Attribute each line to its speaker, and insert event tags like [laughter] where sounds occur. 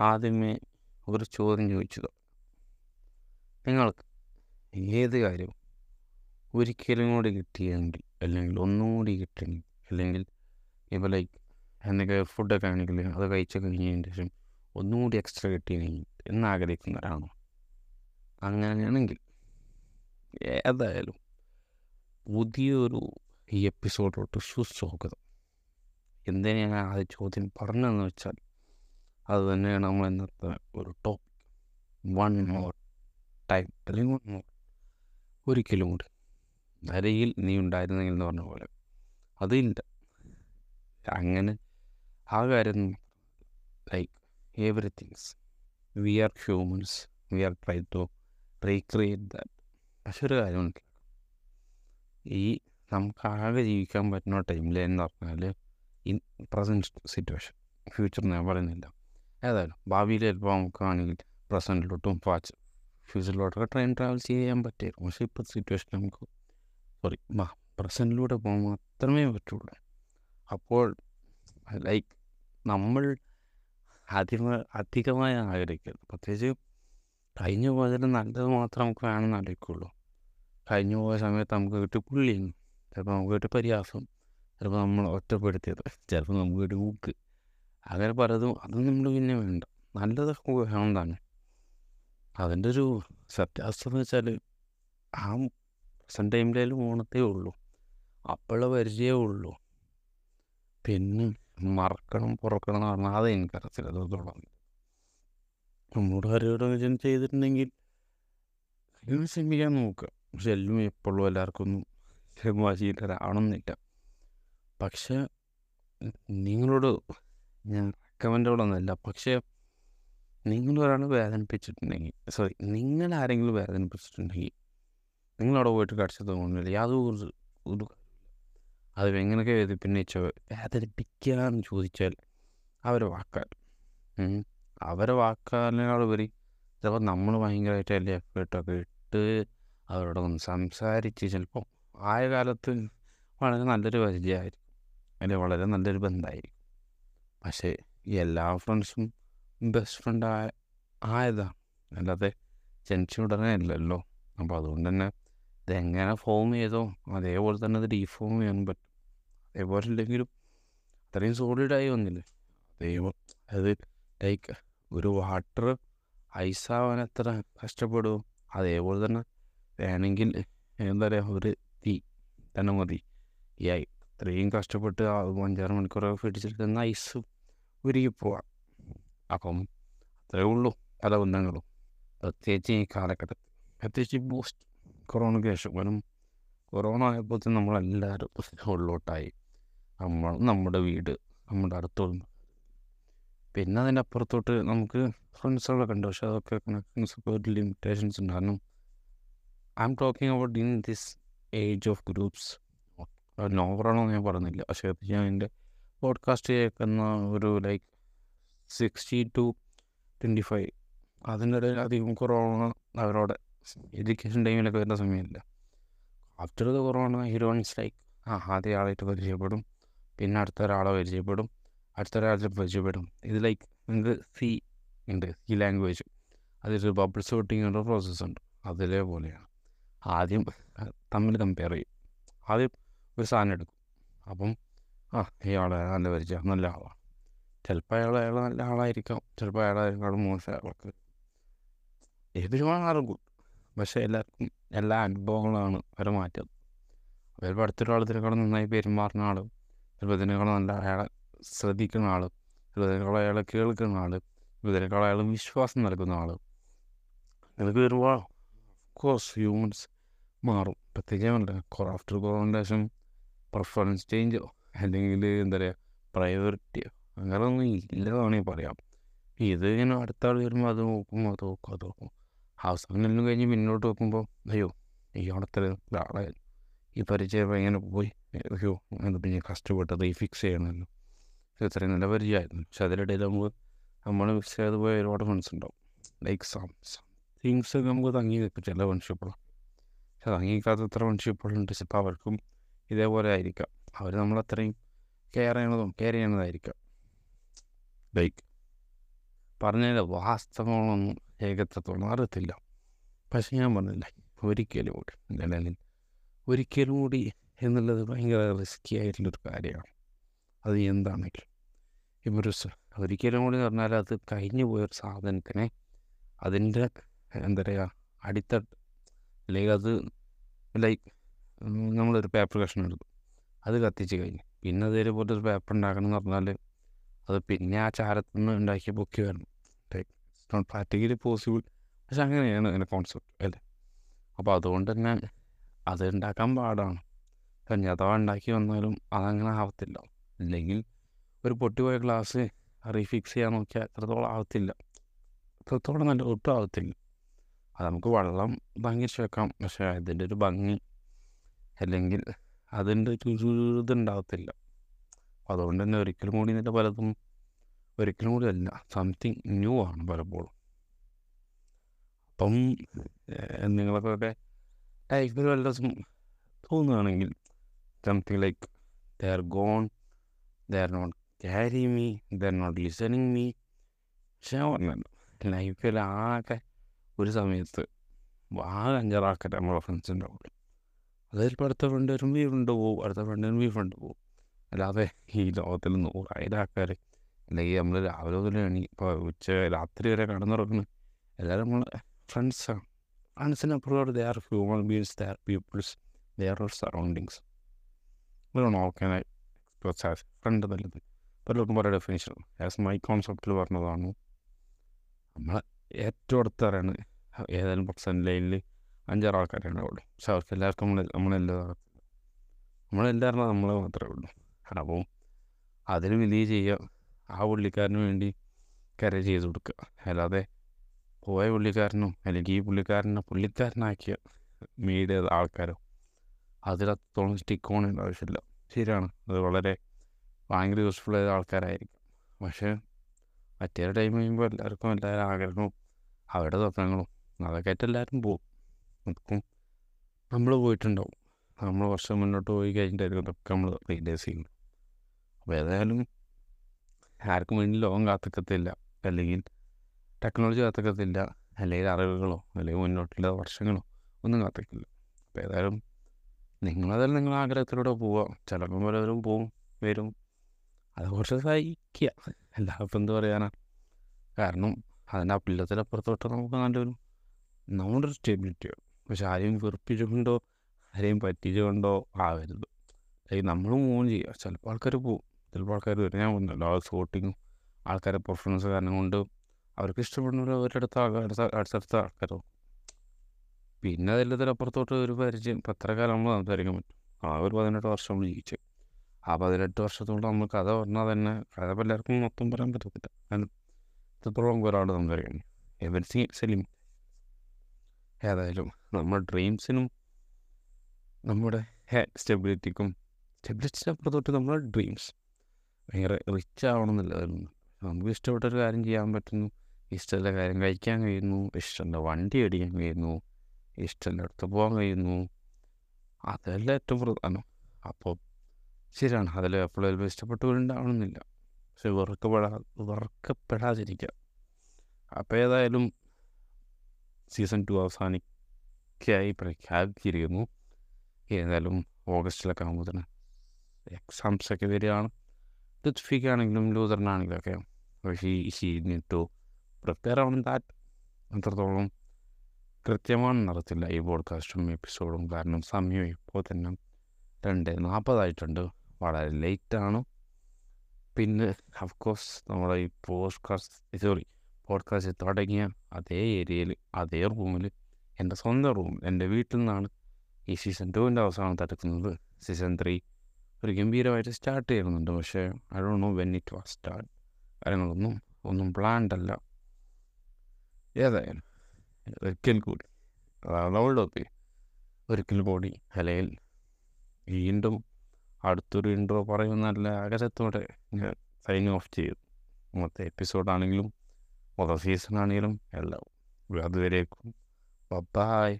Speaker 1: ആദ്യമേ ഒരു ചോദ്യം ചോദിച്ചു നിങ്ങൾക്ക് ഏത് കാര്യവും ഒരിക്കലും കൂടി കിട്ടിയെങ്കിൽ അല്ലെങ്കിൽ ഒന്നുകൂടി കൂടി കിട്ടണമെങ്കിൽ അല്ലെങ്കിൽ ഇപ്പോൾ ലൈക്ക് എന്തെങ്കിലും ഫുഡൊക്കെ ആണെങ്കിൽ അത് കഴിച്ച് കഴിഞ്ഞതിന് ശേഷം ഒന്നുകൂടി എക്സ്ട്രാ കിട്ടിയെങ്കിൽ എന്ന് ആഗ്രഹിക്കുന്നവരാണോ? അങ്ങനെയാണെങ്കിൽ ഏതായാലും പുതിയൊരു ഈ എപ്പിസോഡിലോട്ട് സുസ്വാഗതം എന്തിനാണ് ആ ചോദ്യം പറഞ്ഞതെന്ന് വെച്ചാൽ അത് തന്നെയാണ് നമ്മൾ ഇന്നത്തെ ഒരു ടോപ്പിക് വൺ മോർ ടൈം അല്ലെങ്കിൽ വൺ മോർ ഒരിക്കലും കൂടി. അരയിൽ നീ ഉണ്ടായിരുന്നെങ്കിൽ എന്ന് പറഞ്ഞ പോലെ. അതില്ല അങ്ങനെ ആ കാര്യം like everythings we are humans we are try to recreate that പക്ഷെ ഒരു കാര്യം മനസ്സിലാക്കാം ഈ നമുക്ക് ആകെ ജീവിക്കാൻ പറ്റുന്ന ടൈമിൽ എന്ന് പറഞ്ഞാൽ ഇൻ പ്രസന്റ് സിറ്റുവേഷൻ ഫ്യൂച്ചർ ഞാൻ പറയുന്നില്ല. ഏതായാലും ഭാവിയിൽ ചിലപ്പോൾ നമുക്കാണെങ്കിൽ പ്രസന്റിലോട്ടും ഫാച്ച് ഫ്യൂച്ചറിലോട്ടൊക്കെ ട്രെയിൻ ട്രാവൽ ചെയ്യാൻ പറ്റുമായിരുന്നു പക്ഷേ ഇപ്പോഴത്തെ സിറ്റുവേഷൻ നമുക്ക് സോറി ബാ പ്രസന്റിലൂടെ പോകാൻ മാത്രമേ പറ്റുള്ളൂ. അപ്പോൾ ലൈക്ക് നമ്മൾ അധിക അധികമായി ആഗ്രഹിക്കരുത്. പ്രത്യേകിച്ച് കഴിഞ്ഞു പോയതിൽ നല്ലത് മാത്രം നമുക്ക് വേണമെന്ന് ആലോചിക്കുള്ളൂ കഴിഞ്ഞു പോയ സമയത്ത് നമുക്ക് കിട്ടി പുള്ളിയും ചിലപ്പോൾ നമുക്ക് കിട്ടി പരിഹാസം ചിലപ്പോൾ നമ്മൾ ഒറ്റപ്പെടുത്തിയത് ചിലപ്പോൾ നമുക്ക് കിട്ടി ഊക്ക്. അങ്ങനെ പലതും അതും നമ്മൾ പിന്നെ വേണ്ട. നല്ലതൊക്കെ വേണ്ടാണ് അതിന്റെ ഒരു സത്യാവസ്ഥ എന്ന് വെച്ചാൽ ആ പ്രസന്റ് ടൈമിലും ഓണത്തേ ഉള്ളൂ. അപ്പോഴുള്ള പരിചയമേ ഉള്ളൂ. പിന്നെ മറക്കണം പുറക്കണം എന്ന് പറഞ്ഞാൽ അത് എനിക്കറിയത്തില്ല അത്രത്തോളം നമ്മളോട് ആരോടും ചെയ്തിട്ടുണ്ടെങ്കിൽ അതിന് ശ്രമിക്കാൻ നോക്കുക പക്ഷെ എല്ലാം എപ്പോഴും എല്ലാവർക്കും ഒന്നും ക്ഷമാശീലരാവണമെന്നില്ല [laughs] പക്ഷെ നിങ്ങളോട് ഞാൻ റെക്കമെൻഡോടൊന്നുമല്ല പക്ഷേ നിങ്ങൾ ഒരാൾ വേദനിപ്പിച്ചിട്ടുണ്ടെങ്കിൽ സോറി നിങ്ങൾ ആരെങ്കിലും വേദനിപ്പിച്ചിട്ടുണ്ടെങ്കിൽ നിങ്ങളവിടെ പോയിട്ട് കടിച്ചത് കൊണ്ടില്ല യാതൊരു ഒരു അത് എങ്ങനെയൊക്കെ വേദനിപ്പിച്ച വേദനിപ്പിക്കാന്ന് ചോദിച്ചാൽ അവരെ വാക്കാൽ. അവരെ വാക്കാലിനോടുപരി ചിലപ്പോൾ നമ്മൾ ഭയങ്കരമായിട്ട് വലിയ എഫേർട്ടൊക്കെ ഇട്ട് അവരോടൊന്ന് സംസാരിച്ച് ചിലപ്പോൾ ആയ കാലത്ത് വളരെ നല്ലൊരു പരിചയമായിരിക്കും. അല്ലെങ്കിൽ വളരെ നല്ലൊരു ബന്ധമായിരിക്കും പക്ഷേ എല്ലാ ഫ്രണ്ട്സും ബെസ്റ്റ് ഫ്രണ്ട് ആയ ആയതാണ് അല്ലാതെ ജനിച്ച ഉടനെ അല്ലല്ലോ. അപ്പോൾ അതുകൊണ്ട് തന്നെ ഇതെങ്ങനെ ഫോം ചെയ്തോ അതേപോലെ തന്നെ അത് ഡീഫോം ചെയ്യാൻ പറ്റും. അതേപോലെ ഇല്ലെങ്കിലും അത്രയും സോളിഡായി വന്നില്ലേ? അതേപോലെ അത് ലൈക്ക് ഒരു വാട്ടർ ഐസാവാൻ എത്ര കഷ്ടപ്പെടുമോ അതേപോലെ തന്നെ വേണമെങ്കിൽ എന്താ പറയുക ഒരു തീ തന്നെ മതി. ഈ ഐ ഇത്രയും കഷ്ടപ്പെട്ട് അഞ്ചാറ് മണിക്കൂറൊക്കെ പിടിച്ചിട്ട് ഐസ് ഉരുകി പോവാം അപ്പം അത്രേ ഉള്ളൂ പല ബന്ധങ്ങളും പ്രത്യേകിച്ച് ഈ കാലഘട്ടത്തിൽ പ്രത്യേകിച്ച് പോസ്റ്റ് കൊറോണയ്ക്ക് ശേഷം കാരണം കൊറോണ ആയപ്പോൾ നമ്മളെല്ലാവരും ഉള്ളോട്ടായി നമ്മൾ നമ്മുടെ വീട് നമ്മുടെ അടുത്തുള്ള പിന്നെ അതിന്റെ അപ്പുറത്തോട്ട് നമുക്ക് ഫ്രണ്ട്സുകളെ കണ്ടു പക്ഷെ അതൊക്കെ കണക്ഷൻസ് ഒക്കെ ഒരു ലിമിറ്റേഷൻസ് ഉണ്ട് കാരണം I am talking about in this age of groups നോവറാണോ ഞാൻ പറയുന്നില്ല പക്ഷേ ഞാൻ എന്റെ പോഡ്കാസ്റ്റ് കേൾക്കുന്ന ഒരു like sixty to twenty five അതിന്റെ ഇടയിൽ അധികം കൊറോണ അവരോട്. എഡ്യൂക്കേഷൻ ടൈമിലൊക്കെ വരുന്ന സമയമില്ല. After the corona heroines like ആ ആദ്യ ആളായിട്ട് പരിചയപ്പെടും. പിന്നെ അടുത്ത ഒരാളെ പരിചയപ്പെടും. അടുത്ത ഒരാളെ പരിചയപ്പെടും. ഇത് ലൈക്ക് നിങ്ങൾക്ക് സി ഉണ്ട്. ഈ ലാംഗ്വേജ് അതൊരു ബബിൾ സോട്ടിങ് പ്രോസസ്സുണ്ട് പ്രോസസ്സ് ഉണ്ട്. ആദ്യം തമ്മിൽ കമ്പയർ ചെയ്യും. ആദ്യം ഒരു സാധനം എടുക്കും. അപ്പം ആ ഇയാളെ നല്ല പരിചയം നല്ല ആളാണ് ചിലപ്പോൾ അയാൾ അയാൾ നല്ല ആളായിരിക്കാം. ചിലപ്പോൾ അയാൾ മോശം ആൾക്ക് എവരിവൺ ആർ ഗുഡ് പക്ഷേ എല്ലാവർക്കും എല്ലാ അനുഭവങ്ങളാണ് അവരെ മാറ്റം. ചിലപ്പോൾ അടുത്തൊരാൾ ആളത്തിനേക്കാളും നന്നായി പെരുമാറുന്ന ആൾ ചിലപ്പോൾ ഇതിനേക്കാൾ നല്ല അയാളെ ശ്രദ്ധിക്കുന്ന ആൾ ചിലപ്പോൾ ഇതിനേക്കാൾ അയാളെ കേൾക്കുന്ന ആൾ ഇതിനേക്കാൾ അയാൾ വിശ്വാസം നൽകുന്ന ആൾ ഇതൊക്കെ വരുമ്പോൾ കോഴ്സ് ഹ്യൂമൻസ് മാറും. പ്രത്യേകിച്ച് ആഫ്റ്റർ കൊറോണ ശേഷം പെർഫോമൻസ് ചേഞ്ചോ അല്ലെങ്കിൽ എന്താ പറയുക പ്രയോറിറ്റിയോ അങ്ങനെ ഒന്നും ഇല്ലതാണെങ്കിൽ പറയാം. ഇത് ഇങ്ങനെ അടുത്ത ആൾ വരുമ്പോൾ അത് നോക്കും അത് നോക്കും അത് നോക്കും. അവസാനം എല്ലാം കഴിഞ്ഞ് മുന്നോട്ട് നോക്കുമ്പോൾ അയ്യോ ഈ അവിടുത്തെ ആളെ ഈ പരിചയം ഇങ്ങനെ പോയി? അയ്യോ അങ്ങനെ പിന്നെ കഷ്ടപ്പെട്ടത് ഈ ഫിക്സ് ചെയ്യണമല്ലോ. ഇത്രയും നല്ല പരിചയമായിരുന്നു. പക്ഷെ അതിനിടയിൽ നമുക്ക് നമ്മൾ ഫിക്സ് ചെയ്ത് പോയ ഒരുപാട് ഫ്രണ്ട്സ് ഉണ്ടാവും. ലൈക്ക് സം തിങ്സ് ഒക്കെ നമുക്ക് തങ്ങി നിൽക്കും ചില ഫ്രണ്ട്ഷിപ്പുകൾ പക്ഷെ തങ്ങിക്കാത്ത എത്ര ഫ്രണ്ട്ഷിപ്പുകളുണ്ട് ചിലപ്പോൾ അവർക്കും ഇതേപോലെ ആയിരിക്കാം. അവർ നമ്മളത്രയും കെയർ ചെയ്യണതും കെയർ ചെയ്യണതായിരിക്കാം ലൈക്ക് പറഞ്ഞതിന്റെ വാസ്തവങ്ങളൊന്നും ഏകത്വത്തോളം അറിയത്തില്ല. പക്ഷെ ഞാൻ പറഞ്ഞില്ല ഒരിക്കലും കൂടി അല്ലെങ്കിൽ ഒരിക്കലും കൂടി എന്നുള്ളത് ഭയങ്കര റിസ്ക്കി ആയിട്ടുള്ളൊരു കാര്യമാണ്. അത് എന്താണെങ്കിലും. ഇപ്പോൾ ഒരു ഒരിക്കലും കൂടി പറഞ്ഞാൽ അത് കഴിഞ്ഞു പോയൊരു സാധനത്തിനെ അതിന്റെ എന്താ പറയുക അടിത്തട്ട് അല്ലെങ്കിൽ അത് ലൈക്ക് നമ്മളൊരു പേപ്പർ കഷ്ണം എടുക്കും അത് കത്തിച്ച് കഴിഞ്ഞു. പിന്നെ അതേപോലത്തെ ഒരു പേപ്പർ ഉണ്ടാക്കണം എന്ന് പറഞ്ഞാൽ അത് പിന്നെ ആ ചാരത്തിൽ നിന്ന് ഉണ്ടാക്കിയ ബുക്ക് വരണം നോട്ട് പ്രാക്ടിക്കലി പോസിബിൾ പക്ഷെ അങ്ങനെയാണ് അതിന്റെ കോൺസെപ്റ്റ് അല്ലേ? അപ്പോൾ അതുകൊണ്ട് തന്നെ അത് ഉണ്ടാക്കാൻ പാടാണ്. ഇപ്പം അഥവാ ഉണ്ടാക്കി വന്നാലും അതങ്ങനെ ആവത്തില്ല. അല്ലെങ്കിൽ ഒരു പൊട്ടിപ്പോയ ഗ്ലാസ് റീഫിക്സ് ചെയ്യാൻ നോക്കിയാൽ എത്രത്തോളം ആവത്തില്ല. എത്രത്തോളം നല്ല ഒട്ടും ആവത്തില്ല. അത് നമുക്ക് വെള്ളം ഭംഗിച്ച് വെക്കാം. പക്ഷേ അതിന്റെ ഒരു ഭംഗി അല്ലെങ്കിൽ അതിന്റെ ഇതുണ്ടാകത്തില്ല അപ്പോൾ അതുകൊണ്ട് തന്നെ ഒരിക്കലും കൂടി ഇതിന്റെ പലതും ഒരിക്കലും കൂടി അല്ല സംതിങ് ന്യൂ ആണ് പലപ്പോഴും. അപ്പം നിങ്ങൾക്കൊക്കെ ലൈഫിൽ ദിവസം തോന്നുകയാണെങ്കിൽ something like they are gone they are not carry me they are not listening me പക്ഷേ ഞാൻ പറഞ്ഞല്ലോ ലൈഫിൽ ആകെ ഒരു സമയത്ത് ആകെ അഞ്ചാറ് ആൾക്കാർ നമ്മളെ ഫ്രണ്ട്സിന്റെ ഉണ്ടാവുള്ളൂ അത് ചിലപ്പോൾ അടുത്ത ഫ്രണ്ട് വരുമ്പോൾ ഈ ഫ്രണ്ട് പോകും അടുത്ത ഫ്രണ്ട് വരുമ്പോൾ ഈ ഫ്രണ്ട് പോകും അല്ലാതെ ഈ ലോകത്തിൽ നൂറായിരം ആൾക്കാർ അല്ലെങ്കിൽ നമ്മൾ രാവിലെ മുതൽ എണീ ഇപ്പോൾ ഉച്ച രാത്രി വരെ കടന്നിറങ്ങുന്നു എല്ലാവരും നമ്മൾ ഫ്രണ്ട്സാണ് ഫ്രണ്ട്സിനപ്പുറത്തോട് they are human beings they are peoples they are surroundings ഇതാണ് ഓക്കെ എക്സ്പ്രസ് ആസ് ഫ്രണ്ട് നല്ലത്. പലർക്കും പല ഡെഫിനേഷൻ ആസ് മൈ കോൺസെപ്റ്റിൽ പറഞ്ഞതാണ് നമ്മൾ ഏറ്റവും അടുത്തറിയാണ് ഏതായാലും പെർസെന്റ് ലൈനിൽ അഞ്ചാറ് ആൾക്കാരാണ് ഉള്ളൂ പക്ഷെ അവർക്ക് എല്ലാവർക്കും നമ്മൾ നമ്മളെല്ലാം നമ്മളെല്ലാവരും നമ്മളെ മാത്രമേ ഉള്ളൂ. അപ്പം അതിന് വലിയ ചെയ്യുക ആ പുള്ളിക്കാരന് വേണ്ടി കര ചെയ്ത് കൊടുക്കുക. അല്ലാതെ പോയ പുള്ളിക്കാരനും അല്ലെങ്കിൽ ഈ പുള്ളിക്കാരനെ പുള്ളിക്കാരനാക്കിയ മീഡിയ ആൾക്കാരോ അതിലത്തോളം സ്റ്റിക്ക് ഓൺ ആവശ്യമില്ല. ശരിയാണ്. അത് വളരെ ഭയങ്കര യൂസ്ഫുൾ ആയ ആൾക്കാരായിരിക്കും. പക്ഷേ മറ്റേ ടൈം കഴിയുമ്പോൾ എല്ലാവർക്കും എല്ലാവരും ആഗ്രഹവും അവരുടെ സ്വപ്നങ്ങളും അതൊക്കെ ആയിട്ട് എല്ലാവരും പോകും. അപ്പം നമ്മൾ പോയിട്ടുണ്ടാവും. നമ്മൾ വർഷം മുന്നോട്ട് പോയി കഴിഞ്ഞിട്ടായിരിക്കും നമ്മൾ റീലൈസ് ചെയ്യുന്നത്. അപ്പോൾ ഏതായാലും ആർക്കും വേണ്ടി ലോകം കാത്തിക്കത്തില്ല. അല്ലെങ്കിൽ ടെക്നോളജി കാത്തിക്കത്തില്ല. അല്ലെങ്കിൽ അറിവുകളോ അല്ലെങ്കിൽ മുന്നോട്ടുള്ള വർഷങ്ങളോ ഒന്നും കാത്തിക്കില്ല അപ്പോൾ ഏതായാലും നിങ്ങളതായാലും നിങ്ങളെ ആഗ്രഹത്തിലൂടെ പോവുക. ചിലപ്പം പലവരും പോവും വരും. അത് കുറച്ച് സഹിക്കുക. എല്ലാവർക്കും എന്ത് പറയാനാ? കാരണം അതിന്റെ അപ്പില്ലത്തിനപ്പുറത്തോട്ട് നമുക്ക് നല്ലൊരു നമ്മുടെ ഒരു സ്റ്റെബിലിറ്റി പക്ഷെ ആരെയും വെറുപ്പിച്ചുകൊണ്ടോ ആരെയും പറ്റിച്ചുകൊണ്ടോ ആവരുത്. അല്ലെങ്കിൽ നമ്മൾ മൂവ് ചെയ്യുക. ചിലപ്പോൾ ആൾക്കാർ പോകും ചിലപ്പോൾ ആൾക്കാർ വരും. ഞാൻ പറഞ്ഞല്ലോ ആ സോട്ടിങ്ങും ആൾക്കാരെ പെർഫോമൻസ് കാരണം കൊണ്ട് അവർക്ക് ഇഷ്ടപ്പെടുന്നവർ അവരുടെ അടുത്ത അടുത്ത അടുത്തടുത്ത ആൾക്കാരോ പിന്നെ അതിലതിനപ്പുറത്തോട്ട് ഒരു പരിചയം. ഇപ്പം എത്ര കാലം നമ്മൾ സംസാരിക്കാൻ പറ്റും? ആ ഒരു പതിനെട്ട് വർഷം നമ്മൾ ജീവിച്ചു. ആ പതിനെട്ട് വർഷത്തോളം നമ്മൾ കഥ പറഞ്ഞാൽ തന്നെ കഥ പലർക്കും മൊത്തം പറയാൻ പറ്റത്തില്ല. കാരണം ഇത്രത്തോളം ഒരാൾ സംസാരിക്കുന്നു എവരിത്തിങ് സെലിം. ഏതായാലും നമ്മുടെ ഡ്രീംസിനും നമ്മുടെ സ്റ്റെബിലിറ്റിക്കും സ്റ്റെബിലിറ്റിന്റെ അപ്പുറത്തോട്ട് നമ്മുടെ ഡ്രീംസ് ഭയങ്കര റിച്ച് ആവണമെന്നില്ല. അതൊന്നും നമുക്ക് ഇഷ്ടപ്പെട്ട ഒരു കാര്യം ചെയ്യാൻ പറ്റുന്നു. ഇഷ്ടമുള്ള കാര്യം കഴിക്കാൻ കഴിയുന്നു. ഇഷ്ടമുള്ള വണ്ടി അടിക്കാൻ കഴിയുന്നു. ഇഷ്ടമുള്ള അടുത്ത് പോകാൻ കഴിയുന്നു. അതല്ല ഏറ്റവും പ്രധാനം. അപ്പോൾ ശരിയാണ്. അതിൽ എപ്പോഴും ഇഷ്ടപ്പെട്ടുകൊണ്ടാവണമെന്നില്ല. പക്ഷെ വെറുക്കപ്പെടാ വെറുക്കപ്പെടാതിരിക്കുക. അപ്പോൾ ഏതായാലും സീസൺ ടു അവസാനിക്കായി പ്രഖ്യാപിച്ചിരിക്കുന്നു. ഏതായാലും ഓഗസ്റ്റിലൊക്കെ ആകുമ്പോൾ തന്നെ എക്സാംസ് ഒക്കെ വരികയാണ്. ഋത്വിക്കാണെങ്കിലും ലൂതറിനാണെങ്കിലും ഒക്കെ പക്ഷേ ഈ ഷീറ്റ് ടു പ്രിപ്പയർ ആവണം ദാറ്റ് അത്രത്തോളം കൃത്യമാണെന്ന് അറിയത്തില്ല ഈ പോഡ്കാസ്റ്റും എപ്പിസോഡും കാരണം സമയം ഇപ്പോൾ തന്നെ രണ്ട് നാൽപ്പതായിട്ടുണ്ട്. വളരെ ലേറ്റാണ് പിന്നെ അഫ്കോഴ്സ് നമ്മുടെ ഈ പോഡ്കാസ്റ്റ് സോറി പോഡ്കാസ്റ്റ് തുടങ്ങിയ അതേ ഏരിയയിൽ അതേ റൂമിൽ എന്റെ സ്വന്തം റൂം എന്റെ വീട്ടിൽ നിന്നാണ് ഈ സീസൺ ടുവിന്റെ അവസാനം തടുക്കുന്നത്. സീസൺ ത്രീ ഒരു ഗംഭീരമായിട്ട് സ്റ്റാർട്ട് ചെയ്യുന്നുണ്ട്. പക്ഷേ I don't know when it was start കാര്യങ്ങളൊന്നും ഒന്നും പ്ലാൻഡ് അല്ല. ഏതായാലും ഒരിക്കൽ കൂടി ഒക്കെ ഒരിക്കൽ കൂടി അല്ലെങ്കിൽ വീണ്ടും അടുത്തൊരു ഇൻട്രോ പറയുന്ന നല്ല ആഗ്രഹത്തോടെ ഞാൻ സൈൻ ഓഫ് ചെയ്തു മൊത്തം എപ്പിസോഡാണെങ്കിലും മൊത്തം സീസൺ ആണെങ്കിലും എല്ലാം അതുവരേക്കും ബൈ